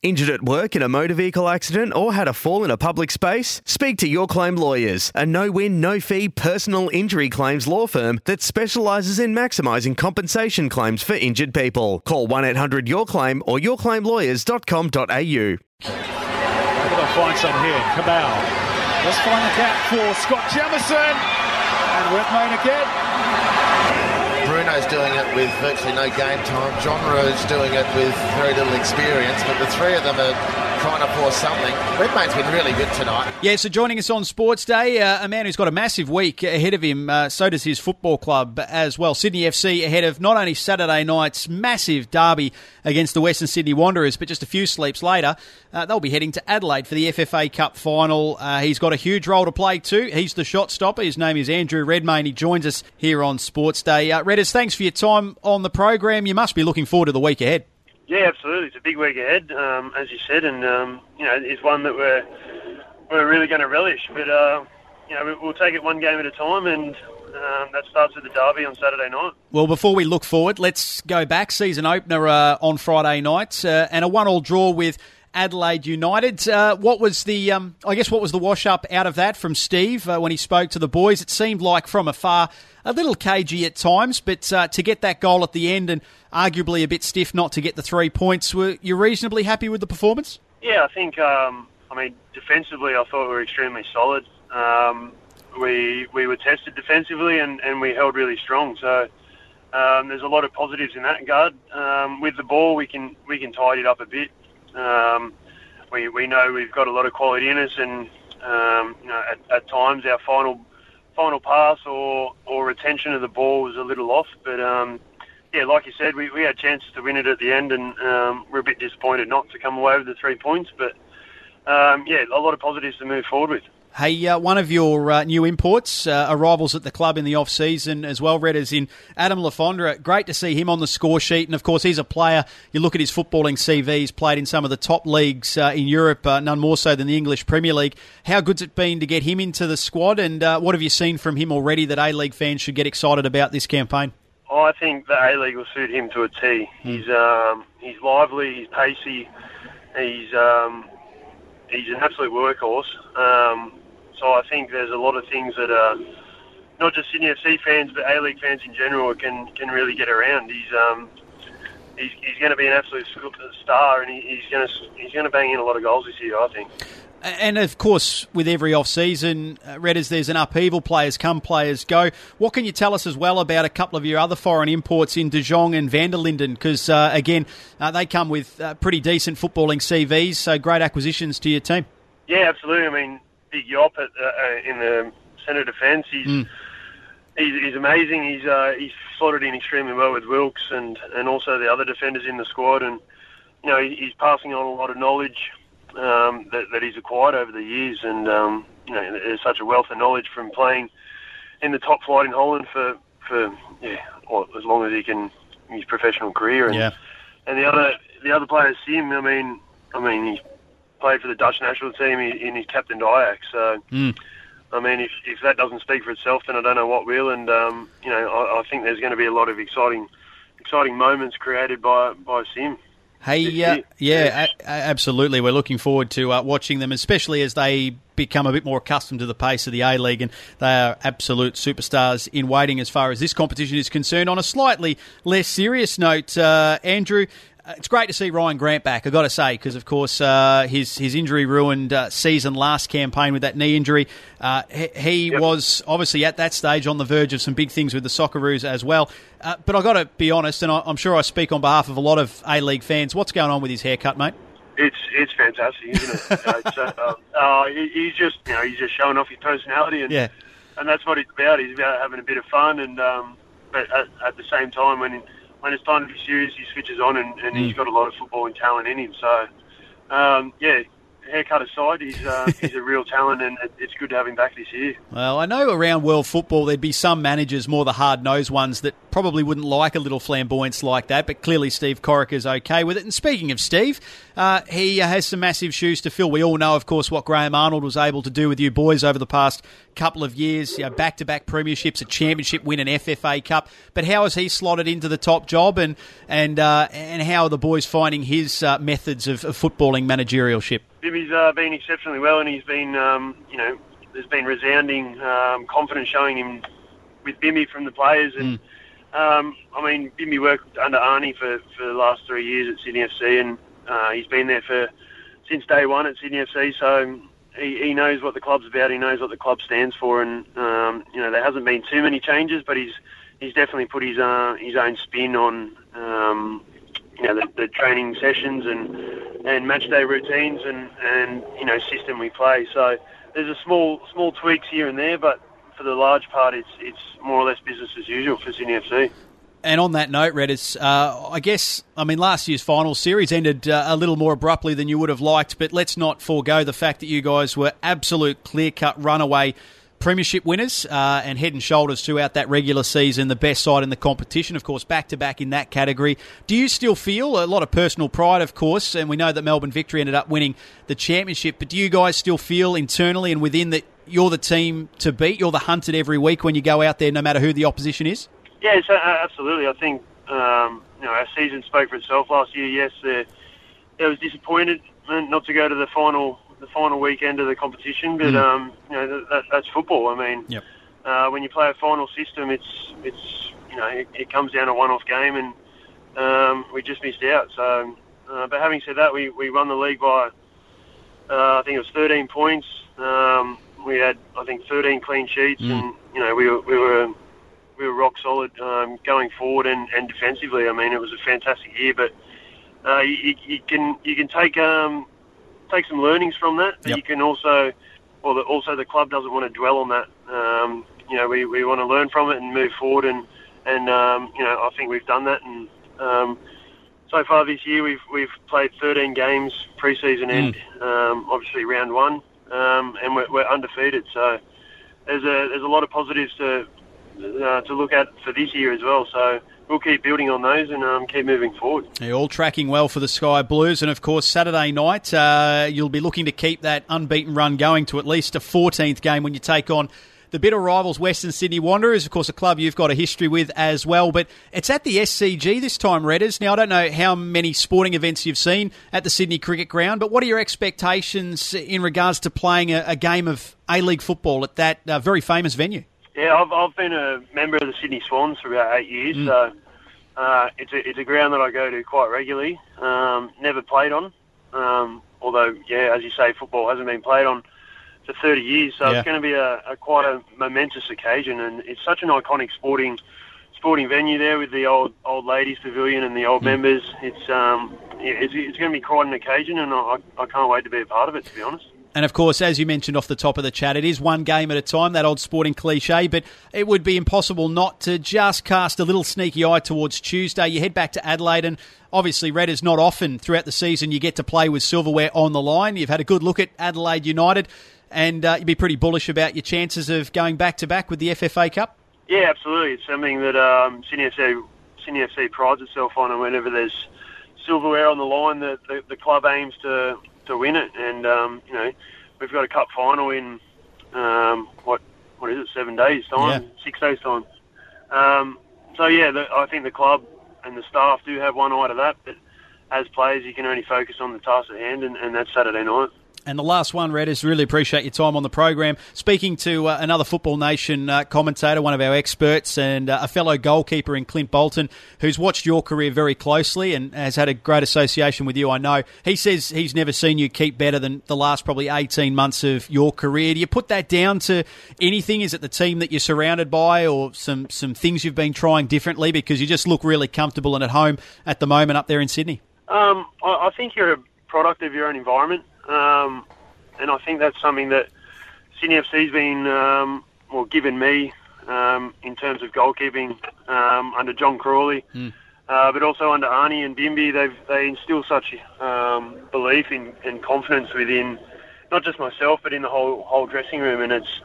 Injured at work in a motor vehicle accident or had a fall in a public space? Speak to Your Claim Lawyers, a no win, no fee personal injury claims law firm that specialises in maximising compensation claims for injured people. Call 1 800 Your Claim or yourclaimlawyers.com.au. They'll find some here. Cabal. Let's find the gap for Scott Jamieson. And Redmayne again. Bruno's doing it with virtually no game time. John Rowe's doing it with very little experience, but the three of them are trying to force something. Redmayne's been really good tonight. Yeah, so joining us on Sportsday, uh, a man who's got a massive week ahead of him, uh, so does his football club as well. Sydney FC ahead of not only Saturday night's massive derby against the Western Sydney Wanderers, but just a few sleeps later, uh, they'll be heading to Adelaide for the FFA Cup final. Uh, he's got a huge role to play too. He's the shot stopper. His name is Andrew Redmayne. He joins us here on Sportsday. Uh, Redders, thanks for your time on the program. You must be looking forward to the week ahead. Yeah, absolutely. It's a big week ahead, um, as you said, and um, you know, it's one that we're we're really going to relish. But uh, you know, we'll take it one game at a time, and um, that starts with the derby on Saturday night. Well, before we look forward, let's go back. Season opener uh, on Friday night, uh, and a one-all draw with. Adelaide United. Uh, what was the, um, I guess, what was the wash up out of that from Steve uh, when he spoke to the boys? It seemed like from afar a little cagey at times, but uh, to get that goal at the end and arguably a bit stiff not to get the three points, were you reasonably happy with the performance? Yeah, I think. Um, I mean, defensively, I thought we were extremely solid. Um, we we were tested defensively and, and we held really strong. So. Um, there's a lot of positives in that regard. Um, with the ball, we can we can tidy it up a bit. Um, we, we know we've got a lot of quality in us, and um, you know, at, at times our final final pass or, or retention of the ball was a little off. But um, yeah, like you said, we, we had chances to win it at the end, and um, we're a bit disappointed not to come away with the three points. But um, yeah, a lot of positives to move forward with. Hey, uh, one of your uh, new imports, uh, arrivals at the club in the off season as well, Redders in Adam Le Fondre. Great to see him on the score sheet, and of course he's a player. You look at his footballing CV; he's played in some of the top leagues uh, in Europe, uh, none more so than the English Premier League. How good's it been to get him into the squad, and uh, what have you seen from him already that A League fans should get excited about this campaign? Oh, I think the A League will suit him to a T. He's um, he's lively, he's pacey, he's um, he's an absolute workhorse. Um, so I think there's a lot of things that are not just Sydney FC fans, but A League fans in general can can really get around. He's um, he's, he's going to be an absolute star, and he, he's going to he's going to bang in a lot of goals this year. I think. And of course, with every off season, uh, Redders, there's an upheaval. Players come, players go. What can you tell us as well about a couple of your other foreign imports in De Jong and Van der Linden? Because uh, again, uh, they come with uh, pretty decent footballing CVs, so great acquisitions to your team. Yeah, absolutely. I mean, Big Jop at, uh, uh, in the centre defence. He's, mm. he's he's amazing. He's uh, he's slotted in extremely well with Wilkes and and also the other defenders in the squad. And you know he's passing on a lot of knowledge um, that that he's acquired over the years. And um, you know there's such a wealth of knowledge from playing in the top flight in Holland for for yeah well, as long as he can his professional career. And, yeah. And the other the other players, Siem. I mean, I mean he's played for the Dutch national team and he's captained Ajax. So, mm. I mean, if, if that doesn't speak for itself, then I don't know what will. And um, you know, I, I think there's going to be a lot of exciting, exciting moments created by by Siem. Hey, uh, yeah, a- absolutely. We're looking forward to uh, watching them, especially as they become a bit more accustomed to the pace of the A League, and they are absolute superstars in waiting as far as this competition is concerned. On a slightly less serious note, uh, Andrew, it's great to see Ryan Grant back. I've got to say, because of course uh, his his injury ruined uh, season last campaign with that knee injury. Uh, he, he yep. was obviously at that stage on the verge of some big things with the Socceroos as well. Uh, but I've got to be honest, and I, am sure I speak on behalf of a lot of A League fans. What's going on with his haircut, mate? It's it's fantastic, isn't it? uh, he's just you know he's just showing off his personality, and yeah. and that's what it's about. He's about having a bit of fun, and um, but at, at the same time when when it's time to be serious, he switches on, and, and mm. he's got a lot of footballing talent in him. So um, yeah, haircut aside, he's uh, he's a real talent, and it's good to have him back this year. Well, I know around world football there'd be some managers, more the hard nosed ones, that probably wouldn't like a little flamboyance like that, but clearly Steve Corica is okay with it. And speaking of Steve, uh, he has some massive shoes to fill. We all know, of course, what Graham Arnold was able to do with you boys over the past couple of years, back to back premierships, a championship win, an FFA Cup. But how has he slotted into the top job, and and uh, and how are the boys finding his uh, methods of, of footballing managerialship? Bimmy's uh, been exceptionally well, and he's been, um, you know, there's been resounding um, confidence showing him with Bimmy from the players. And mm. um, I mean, Bimmy worked under Arnie for, for the last three years at Sydney FC, and uh, he's been there for since day one at Sydney FC. So he, he knows what the club's about. He knows what the club stands for, and um, you know there hasn't been too many changes, but he's he's definitely put his uh, his own spin on um, you know the, the training sessions and and match day routines and and you know system we play. So there's a small small tweaks here and there, but for the large part, it's it's more or less business as usual for Sydney FC. And on that note, Redders, uh, I guess, I mean, last year's final series ended uh, a little more abruptly than you would have liked, but let's not forego the fact that you guys were absolute clear cut runaway premiership winners uh, and head and shoulders throughout that regular season, the best side in the competition, of course, back to back in that category. Do you still feel a lot of personal pride, of course, and we know that Melbourne Victory ended up winning the championship, but do you guys still feel internally and within that you're the team to beat? You're the hunted every week when you go out there, no matter who the opposition is? Yeah, so, uh, absolutely. I think um, you know our season spoke for itself last year. Yes, uh, I was disappointed not to go to the final the final weekend of the competition. But mm. um, you know that, that's football. I mean, yep. uh, when you play a final system, it's it's you know it, it comes down to one-off game, and um, we just missed out. So, uh, but having said that, we, we won the league by uh, I think it was 13 points. Um, we had I think 13 clean sheets, mm. and you know we were we were we were rock solid um, going forward and, and defensively. I mean, it was a fantastic year, but uh, you, you can you can take um, take some learnings from that. But yep. you can also, well, the, also the club doesn't want to dwell on that. Um, you know, we, we want to learn from it and move forward, and and um, you know, I think we've done that. And um, so far this year, we've we've played 13 games pre-season end. Mm. Um, obviously, round one, um, and we're, we're undefeated. So there's a there's a lot of positives to uh, to look at for this year as well. So we'll keep building on those and um, keep moving forward. All tracking well for the Sky Blues, and of course Saturday night uh, you'll be looking to keep that unbeaten run going to at least a 14th game when you take on. The bitter rivals, Western Sydney Wanderers, of course, a club you've got a history with as well. But it's at the SCG this time, Redders. Now, I don't know how many sporting events you've seen at the Sydney Cricket Ground, but what are your expectations in regards to playing a, a game of A League football at that uh, very famous venue? Yeah, I've, I've been a member of the Sydney Swans for about eight years, mm. so uh, it's a it's a ground that I go to quite regularly. Um, never played on, um, although yeah, as you say, football hasn't been played on for 30 years, so yeah. it's going to be a, a quite a momentous occasion, and it's such an iconic sporting sporting venue there with the old old ladies pavilion and the old mm. members. It's um it's, it's going to be quite an occasion, and I, I can't wait to be a part of it. To be honest. And of course, as you mentioned off the top of the chat, it is one game at a time, that old sporting cliche, but it would be impossible not to just cast a little sneaky eye towards Tuesday. You head back to Adelaide, and obviously, Red is not often throughout the season you get to play with silverware on the line. You've had a good look at Adelaide United, and uh, you'd be pretty bullish about your chances of going back to back with the FFA Cup. Yeah, absolutely. It's something that um, Sydney FC, prides itself on, and whenever there's silverware on the line, the, the, the club aims to to win it. And um, you know, we've got a cup final in um, what what is it? Seven days time, yeah. six days time. Um, so yeah, the, I think the club and the staff do have one eye to that, but as players, you can only focus on the task at hand, and, and that's Saturday night. And the last one, Red, is really appreciate your time on the program. Speaking to uh, another Football Nation uh, commentator, one of our experts, and uh, a fellow goalkeeper in Clint Bolton, who's watched your career very closely and has had a great association with you, I know. He says he's never seen you keep better than the last probably 18 months of your career. Do you put that down to anything? Is it the team that you're surrounded by or some, some things you've been trying differently? Because you just look really comfortable and at home at the moment up there in Sydney. Um, I, I think you're a product of your own environment. Um, and I think that's something that Sydney FC's been, um, well, given me um, in terms of goalkeeping um, under John Crawley. Mm. uh, but also under Arnie and Bimby, they they instill such um, belief in, and confidence within not just myself, but in the whole whole dressing room. And it's,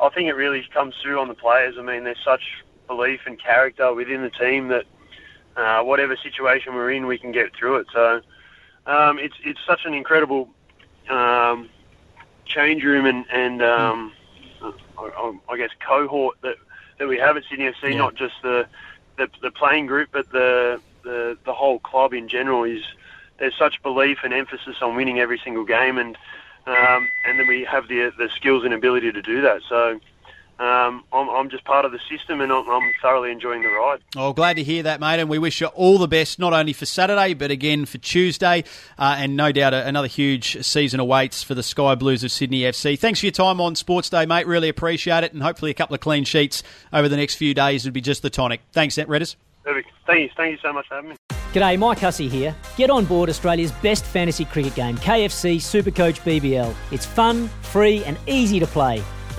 I think it really comes through on the players. I mean, there's such belief and character within the team that uh, whatever situation we're in, we can get through it. So um, it's it's such an incredible um, change room and and um, I, I guess cohort that that we have at Sydney FC. Yeah. Not just the, the the playing group, but the the the whole club in general is. There's such belief and emphasis on winning every single game, and um, and then we have the the skills and ability to do that. So um, I'm, I'm, just part of the system and I'm, I'm, thoroughly enjoying the ride. Oh, glad to hear that, mate. And we wish you all the best, not only for Saturday, but again for Tuesday. Uh, and no doubt another huge season awaits for the Sky Blues of Sydney FC. Thanks for your time on Sportsday, mate. Really appreciate it. And hopefully a couple of clean sheets over the next few days would be just the tonic. Thanks, Redders. Perfect. Thank you. Thank you so much for having me. G'day, Mike Hussey here. Get on board Australia's best fantasy cricket game, KFC Supercoach BBL. It's fun, free, and easy to play.